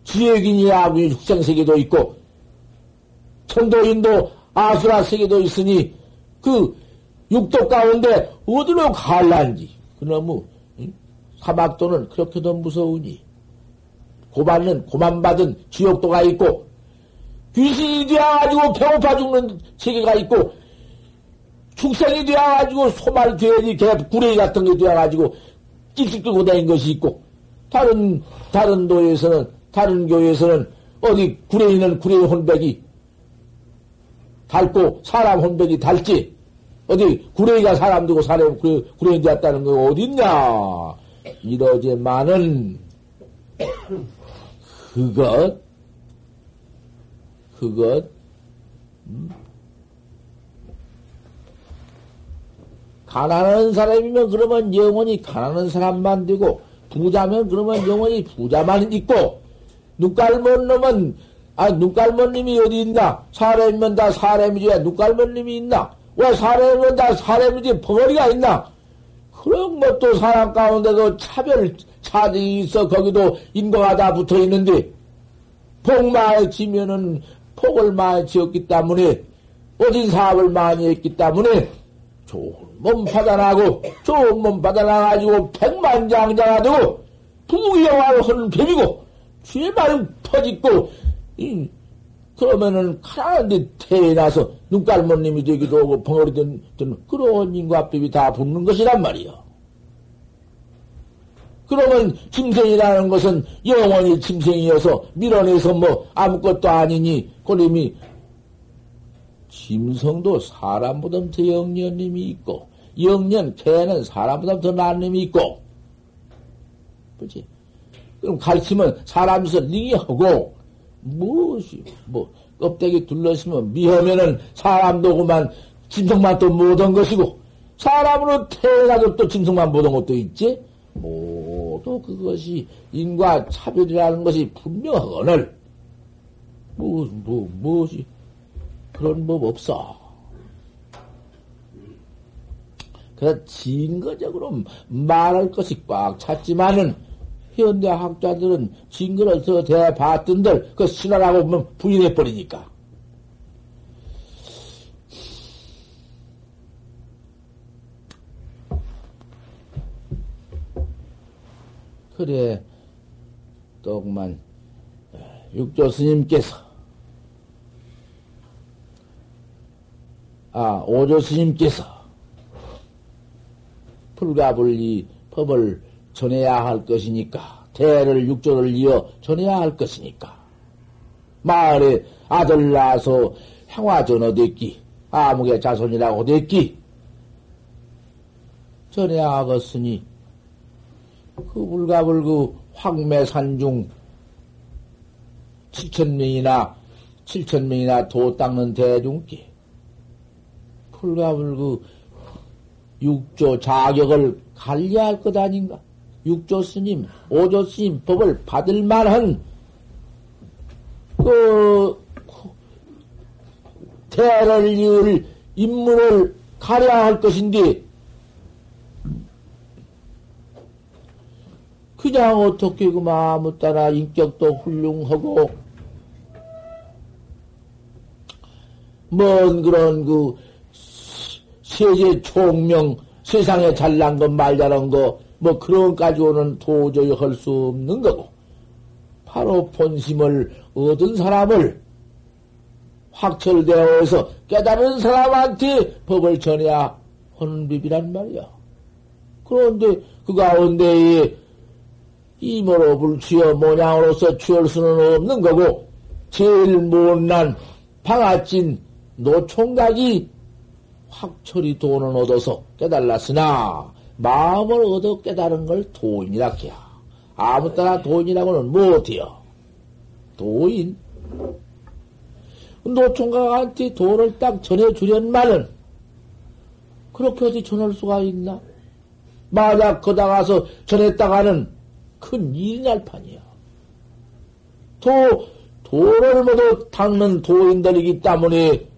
지혜인이 아군이 육생 세계도 있고 천도인도 아수라 세계도 있으니 그 육도 가운데 어디로 갈란지. 그놈의 사막도는 그렇게도 무서우니. 고받는 고만받은 지옥도가 있고 귀신이 되어가지고 배고파 죽는 세계가 있고 축생이 되어가지고 소말 돼지 개 구레이 같은 게 되어가지고 찍찍 끌고 다닌 것이 있고 다른 다른 도에서는 다른 교회에서는 어디 구레이는 구레이 혼백이 닳고 사람 혼백이 닳지 어디 구레이가 사람 되고 사람 구레이, 구레이 되었다는 거 어딨냐 이러지만은 그것 그것 음? 가난한 사람이면 그러면 영원히 가난한 사람만 되고 부자면 그러면 영원히 부자만 있고 눈깔 먼 놈은 아 눈깔 먼 놈이 어디 있나? 사람이면 다 사람이지 눈깔 먼 놈이 있나? 왜 사람이면 다 사람이지? 벙어리가 있나? 그런 것도 사람 가운데도 차별 차등이 있어 거기도 인과가 다 붙어 있는데 복 많이 지면은 폭을 많이 지었기 때문에 어딘 사업을 많이 했기 때문에 좋은 몸 받아나고 좋은 몸 받아나가지고 백만장자가 되고 부귀영화를 하는 뱀이고 죄 많은 퍼짓고 이 그러면은 가난한데 태어나서 눈깔모님이 되기도 하고 벙어리 된, 된 그런 인과법이 다 붙는 것이란 말이요. 그러면 짐승이라는 것은 영원히 짐승이어서 밀어내서 뭐 아무것도 아니니 그림이 짐승도 사람보다 더 영년님이 있고 영년 개는 사람보다 더 나은 놈이 있고. 그지? 그럼 가르치면 사람에서 링이하고 무엇이 뭐 껍데기 둘러쓰면 미하면은 사람도 그만. 짐승만 또 못한 것이고. 사람으로 태어나도 또 짐승만 못한 것도 있지. 모두 그것이 인과 차별이라는 것이 분명하거늘 뭐, 뭐, 무엇이 그런 법 없어. 그래서 증거적으로 말할 것이 꽉 찼지만은 현대 학자들은 증거를 더 대봤던들 그 신화라고 보면 부인해 버리니까. 그래, 또 그만, 육조 스님께서, 아, 오조 스님께서, 불가불리 법을 전해야 할 것이니까, 대를 육조를 이어 전해야 할 것이니까, 마을에 아들 낳아서 향화전어 됐기, 아무개 자손이라고 됐기, 전해야 하겠으니, 그 불가불그 황매산 중 7천명이나 7천명이나 도 닦는 대중께 불가불그 육조 자격을 관리할 것 아닌가? 육조 스님, 오조 스님 법을 받을 만한 그 대를 이을 인문을 가려야 할 것인데 그냥 어떻게 그 마음을 따라 인격도 훌륭하고, 뭔 그런 그 세계 총명, 세상에 잘난 것, 말 잘한 거, 뭐 그런 가지고는 도저히 할 수 없는 거고, 바로 본심을 얻은 사람을 확철되어서 깨달은 사람한테 법을 전해야 하는 법이란 말이야. 그런데 그 가운데에 이모로 불취어 모양으로서 취할 수는 없는 거고, 제일 못난 방아찐 노총각이 확철이 돈을 얻어서 깨달았으나, 마음을 얻어 깨달은 걸 도인이라 해야. 아무 따나 도인이라고는 못해요. 도인. 노총각한테 돈을 딱 전해주련만은, 그렇게 어디 전할 수가 있나? 만약 거다 가서 전했다가는 큰 일이 날 판이야. 도, 도를 모두 닦는 도인들이기 때문에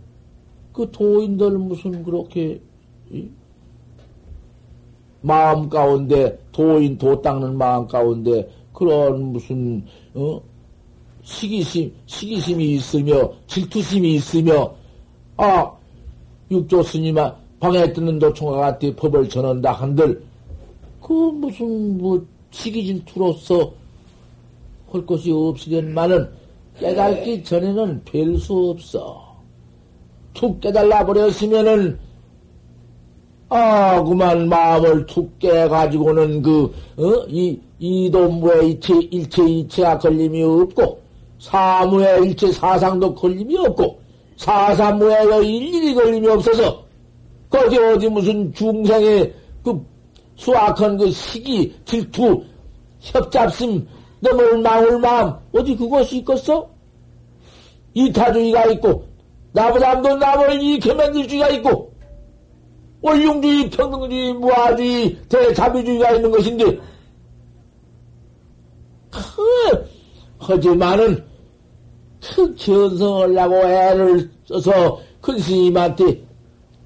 그 도인들 무슨 그렇게 마음 가운데 도인 도 닦는 마음 가운데 그런 무슨 어? 시기심 시기심이 있으며 질투심이 있으며 아 육조 스님아 방에 듣는 도총각한테 법을 전한다 한들 그 무슨 뭐 시기진 투로서 할 것이 없으련만은 깨달기 전에는 별 수 없어. 툭 깨달라 버렸으면은 아, 그만 마음을 툭 깨가지고는 그, 어, 이, 이도무에 일체, 일체 이체가 걸림이 없고, 사무에 일체 사상도 걸림이 없고, 사사무에 일일이 걸림이 없어서, 거기 어디 무슨 중생의 그 수악한 그 시기, 질투, 협잡심, 너물 망울 마음, 어디 그것이 있겠어? 이타주의가 있고, 나보다도 남을 이렇게 만들주의가 있고, 원룡주의, 평등주의, 무아주의, 대자비주의가 있는 것인데, 그, 하지만은, 그 견성을 하고 애를 써서 큰 스님한테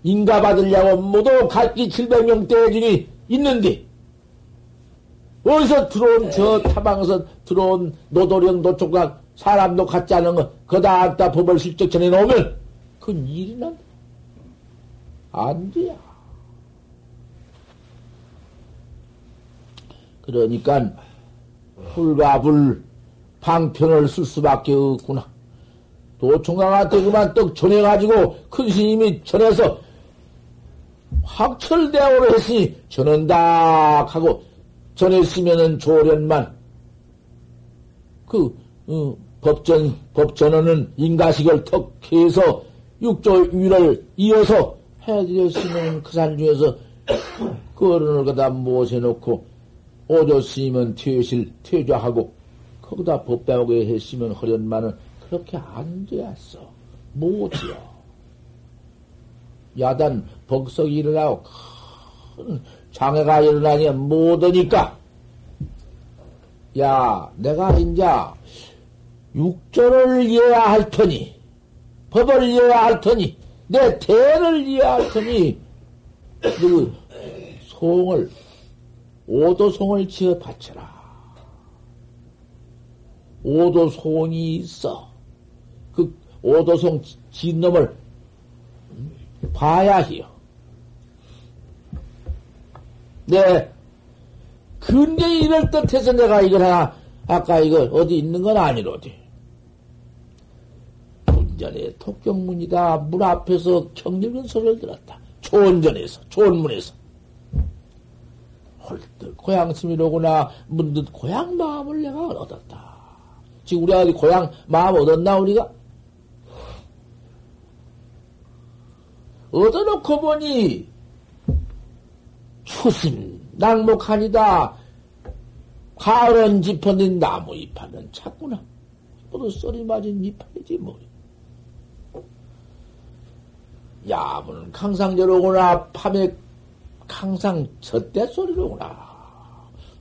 인가 받으려고 모두 각기 700명 떼주니 있는데, 어디서 들어온 저 타방에서 들어온 노도령 노총각 사람도 같지 않은 거, 거다 안다 법을 슬쩍 전해 놓으면, 그 일이나 안 돼야. 그러니까, 불과 불 방편을 쓸 수밖에 없구나. 도총각한테 그만 떡 전해가지고 큰 스님이 전해서 확철대오를 했으니 전한다 하고 전했으면은 조련만 그 어, 법전 법전어는 인가식을 턱 해서 육조 위를 이어서 해드렸으면 그 산 중에서 그 어른을 거다 모셔놓고 오조 스님은 퇴실 퇴좌하고 거기다 법 배우게 했으면 허련만은 그렇게 안 되었어. 못이요? 야단 벅석이 일어나고 큰 장애가 일어나니 못하니까? 야 내가 이제 육조를 이해야 할 터니 법을 이해야 할 터니 내 대를 이해야 할 터니 그 송을 오도송을 지어 바쳐라. 오도송이 있어. 그 오도송 진 놈을 봐야 해요. 네. 근데 이럴 듯해서 내가 이걸 하나, 아까 이거 어디 있는 건 아니로지. 문전에 독경문이다. 문 앞에서 경리는 소리를 들었다. 초원전에서, 초원문에서. 헐떡 고향스미로구나 문득 고향 마음을 내가 얻었다. 지금 우리가 어디 고향 마음 얻었나 우리가? 얻어놓고 보니 추심 낙목하니다. 가을은 짚었는 나무 잎하면 찾구나. 모두 쏘리 맞은 잎이지 뭐. 야무는 강상제로구나 밤에 항상 젖대 소리로구나.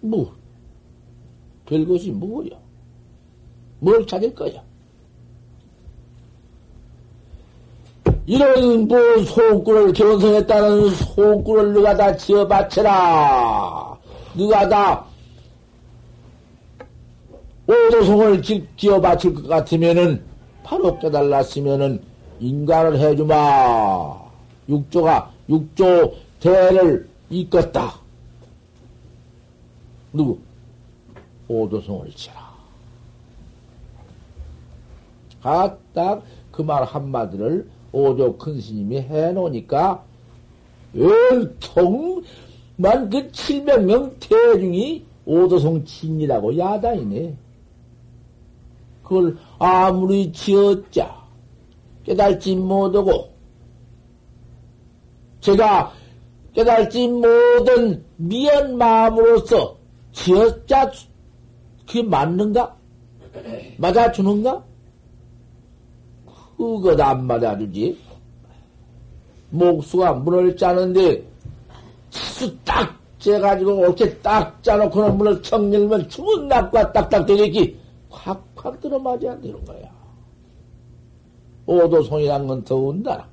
뭐, 될 것이 뭐야? 뭘 찾을 거야? 이런 뭐 소굴을 견성했다는 소굴을 누가 다 지어 바쳐라. 누가 다 오도송을 지어 바칠 것 같으면은 바로 깨달았으면은 인간을 해주마. 육조가 육조 대를 이끌었다. 누구? 오도성을 치라. 아, 딱 그 말 한마디를 오조 큰 스님이 해놓으니까, 통만 그 700명 대중이 오도성 진이라고 야단이네. 그걸 아무리 지었자 깨달지 못하고, 제가 깨달지 못한 미연 마음으로서 지었자 그게 맞는가? 맞아주는가? 그것 안 맞아주지. 목수가 문을 짜는데 치수 딱 재가지고 이렇게 딱 짜놓고는 문을 청 열면 죽은 낙과 딱딱 되겠기 확확 들어맞아야 되는 거야. 오도송이란 건 더운다.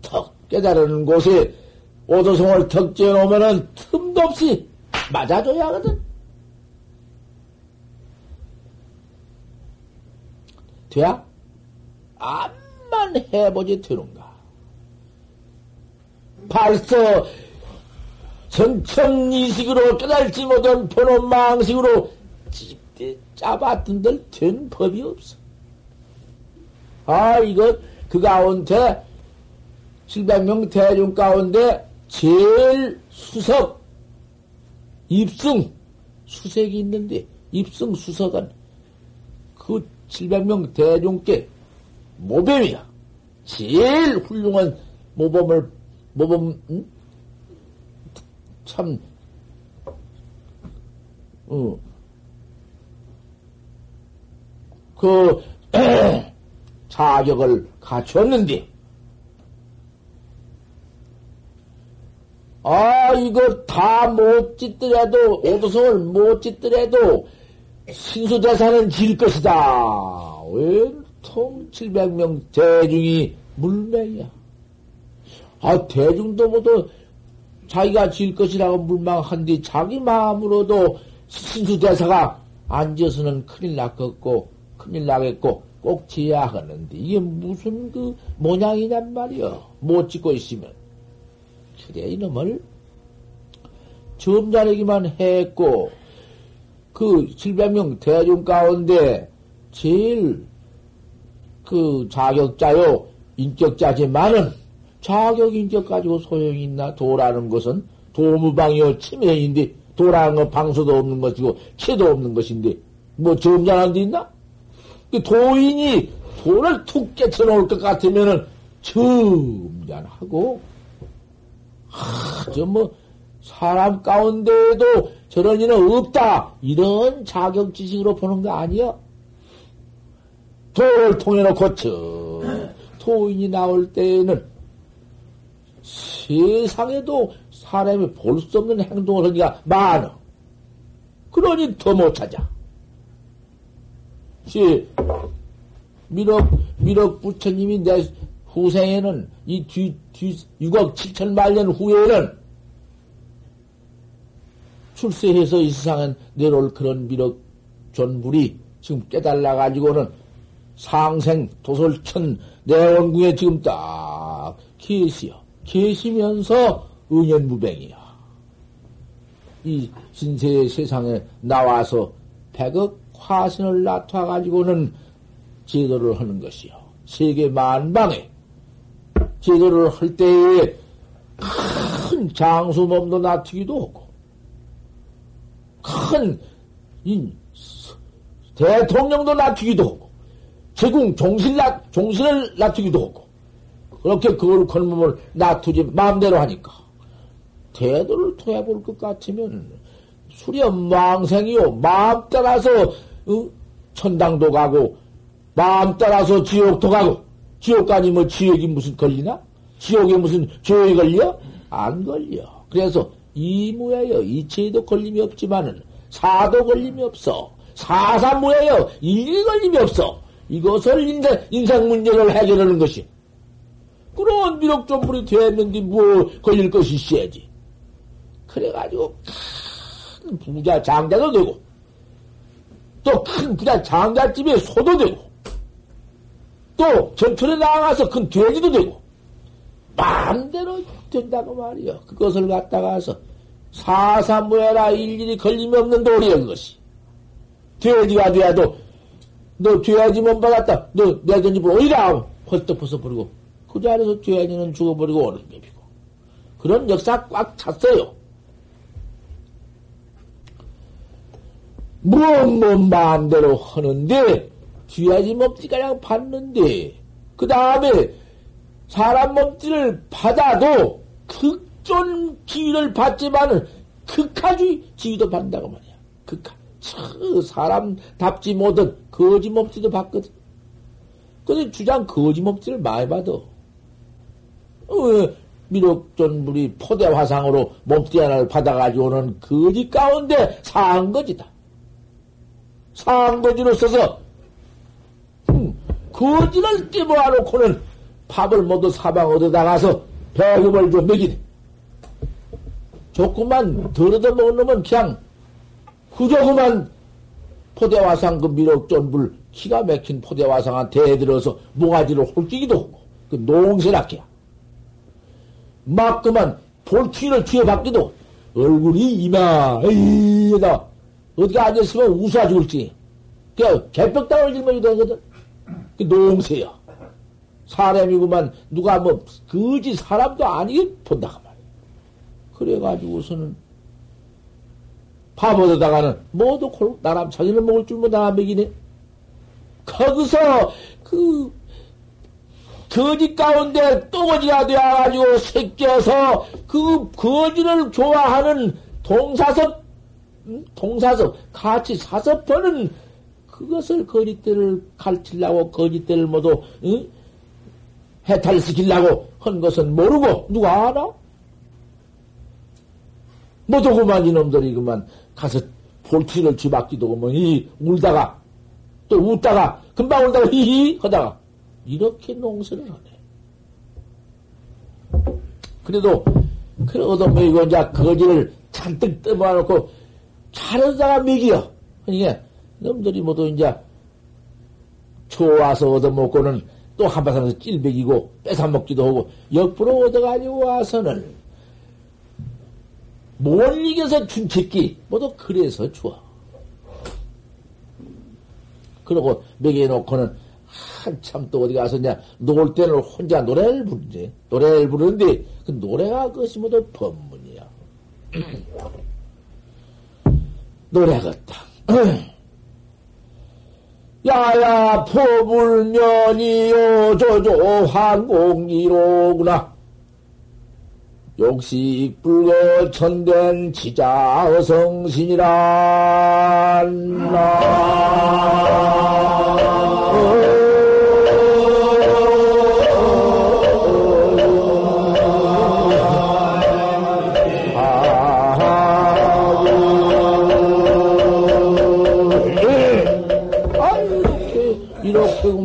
턱 깨달은 곳에 오도성을 턱 지어놓으면은 틈도 없이 맞아줘야 하거든. 돼야? 암만 해보지 되는가. 벌써 전청이식으로 깨달지 못한 번호 망식으로 집대 짜봤던들 된 법이 없어. 아, 이거 그 가운데 700명 대중 가운데 제일 수석, 입승, 수색이 있는데, 입승 수석은 그 700명 대중께 모범이야. 제일 훌륭한 모범을, 모범, 응? 참, 어, 그, 자격을 갖췄는데, 아, 이거 다 못 짓더라도, 오도성을 못 짓더라도, 신수대사는 질 것이다. 왜통 700명 대중이 물맹이야. 아, 대중도 모두 자기가 질 것이라고 물망한뒤 자기 마음으로도 신수대사가 앉아서는 큰일 났겠고, 큰일 나겠고, 꼭 지어야 하는데, 이게 무슨 그 모양이냔 말이여. 못 짓고 있으면. 그래, 이놈을 점자르기만 했고, 그 700명 대중 가운데 제일 그 자격자요, 인격자지만은 자격 인격 가지고 소용이 있나? 도라는 것은 도무방이요, 치매인데, 도라는 건 방수도 없는 것이고, 채도 없는 것인데, 뭐 점잖한 데 있나? 그 도인이 돌을 툭 깨쳐놓을 것 같으면은 점잖하고, 하, 저 뭐, 사람 가운데에도 저런 일은 없다. 이런 자격 지식으로 보는 거 아니야? 도를 통해놓고 저 도인이 나올 때에는 세상에도 사람이 볼 수 없는 행동을 하기가 많아. 그러니 더 못 찾아. 시, 미륵, 미륵 부처님이 내 후생에는 이 뒤, 뒤, 6억 7천 만 년 후에는 출세해서 이 세상에 내려올 그런 미륵 존불이 지금 깨달아가지고는 상생 도솔천 내원궁에 지금 딱 계시여. 계시면서 은연무뱅이야. 이 신세의 세상에 나와서 백억 화신을 나타가지고는 제도를 하는 것이요. 세계 만방에 제도를 할 때에 큰 장수 몸도 나트기도 하고, 큰 대통령도 낮추기도 하고, 제궁 종실 나, 종신을 낮추기도 하고, 그렇게 거룩한 몸을 낮추지 마음대로 하니까, 태도를 통해 볼 것 같으면, 수렴 망생이요, 마음 따라서, 어? 천당도 가고, 마음 따라서 지옥도 가고, 지옥 가니 뭐 지옥이 무슨 걸리나? 지옥에 무슨 죄에 걸려? 안 걸려. 그래서 이무예요. 이체에도 걸림이 없지만은, 사도 걸림이 없어. 사사무예요. 일이 걸림이 없어. 이것을 인생, 인생 문제를 해결하는 것이. 그런 비록 좀불이 됐는데 뭐 걸릴 것이 있어야지. 그래가지고 큰 부자 장자도 되고 또 큰 부자 장자집에 소도 되고 또 전철에 나가서 큰 돼지도 되고 마음대로 된다고 말이요. 그것을 갖다가서 사사무해라 일일이 걸림이 없는 도리야 그것이. 돼지가 돼야도 너 돼지 못 받았다. 너 내가 집을 오이라 헐떡 벗어버리고 그 자리에서 돼지는 죽어버리고 오는 법이고 그런 역사 꽉 찼어요. 뭐, 뭐, 마음대로 하는데, 돼지 몸띠 가량 받는데, 그 다음에, 사람 몸띠를 받아도, 극존 지위를 받지만은, 극하주 지위도 받는다고 말이야. 극하. 사람답지 못한 거지 몸띠도 받거든. 근데 주장 거지 몸띠를 많이 받아. 어, 미륵존물이 포대 화상으로 몸띠 하나를 받아가지고는 거지 가운데 상거지다. 상거지로 써서, 음, 거지를 띠모아놓고는 밥을 모두 사방 얻어다가서 배급을 좀 먹이네. 조금만 덜 얻어 먹는 놈은 그냥 그저 그만 포대화상 그 미륵존불 기가 막힌 포대화상한테 대들어서 모가지를 홀끼기도 하고 그 농세락해야 막 그만 볼퀴를 쥐어받기도 얼굴이 이마 에이다 어디가 앉았으면 웃어 죽을지? 그 개벽당을 짊어지도 하거든. 그 농세야 사람이구만. 누가 뭐 거지 사람도 아니게 본다 그 말이야. 그래가지고서는 밥 얻어다가는 모두 골, 나람 자기는 먹을 줄뭐 나람 먹이네. 거기서 그 거지 가운데 또거지가 되어가지고 새겨서 그 거지를 좋아하는 동사섭, 동사섭, 같이 사섭하는 그것을 거짓대를 가르치려고 거짓대를 모두 응? 해탈시키려고 한 것은 모르고 누가 알아? 모두 그만 이놈들이 그만 가서 볼티를 쥐박기도 하면 이 울다가 또 웃다가 금방 울다가 히히 하다가 이렇게 농사를 하네. 그래도 뭐 이거 이제 거지를 잔뜩 떠모아놓고 잘하다가 먹여. 그러니까 놈들이 모두 이제 좋아서 얻어먹고는 또 한바탕에서 찔백이고 뺏어먹기도 하고 옆으로 얻어가지고 와서는 못 이겨서 춘채기 모두 그래서 좋아. 그러고 먹여놓고는 한참 또 어디 가서 이제 놀 때는 혼자 노래를 부르지. 노래를 부르는데 그 노래가 그것이 모두 법문이야. 노래 같다. 야야 포불면이요 조조 항공이로구나. 욕식 불거 천된 지자 어성신이란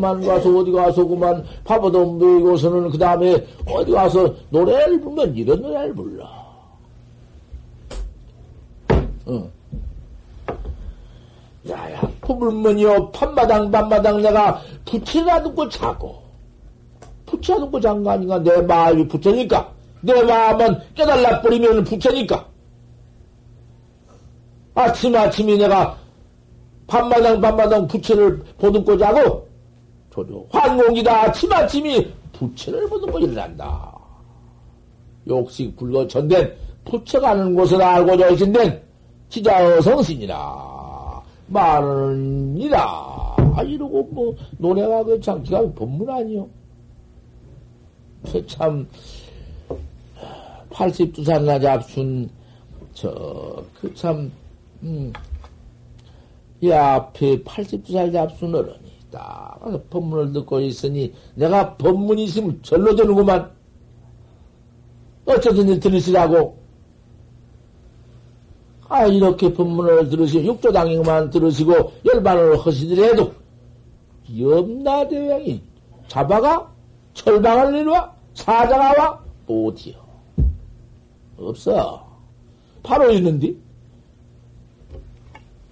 그만 가서 어디 가서 그만 밥도 먹이고서는 그 다음에 어디 가서 노래를 부르면 이런 노래를 불러. 어. 야야 부불면요 판마당 밤마당 내가 부채나 듣고 자고 부채 듣고 잔 거 아닌가 내 마음이 부채니까 내 마음은 깨달라 버리면 부채니까 아침 아침에 내가 밤마당 밤마당 부채를 보듬고 자고 조조 환공이다 치마침이 부처를 보듬고 일어난다. 욕식 불거 전된 부처가는 곳을 알고 계신된 지자 성신이라 말은이다. 아, 이러고 뭐 노래가 그 장기가 법문 아니요. 참 82살 잡순 저그참 음, 이 앞에 82살 잡순 어른이 딱 법문을 듣고 있으니 내가 법문이 있으면 절로 되는구만. 어쩌든지 들으시라고. 아, 이렇게 법문을 들으시고, 육조당행만 들으시고, 열반을 하시더라도, 염라대왕이 잡아가? 철방을 내려와? 사자가 와? 어디요? 없어. 바로 있는데?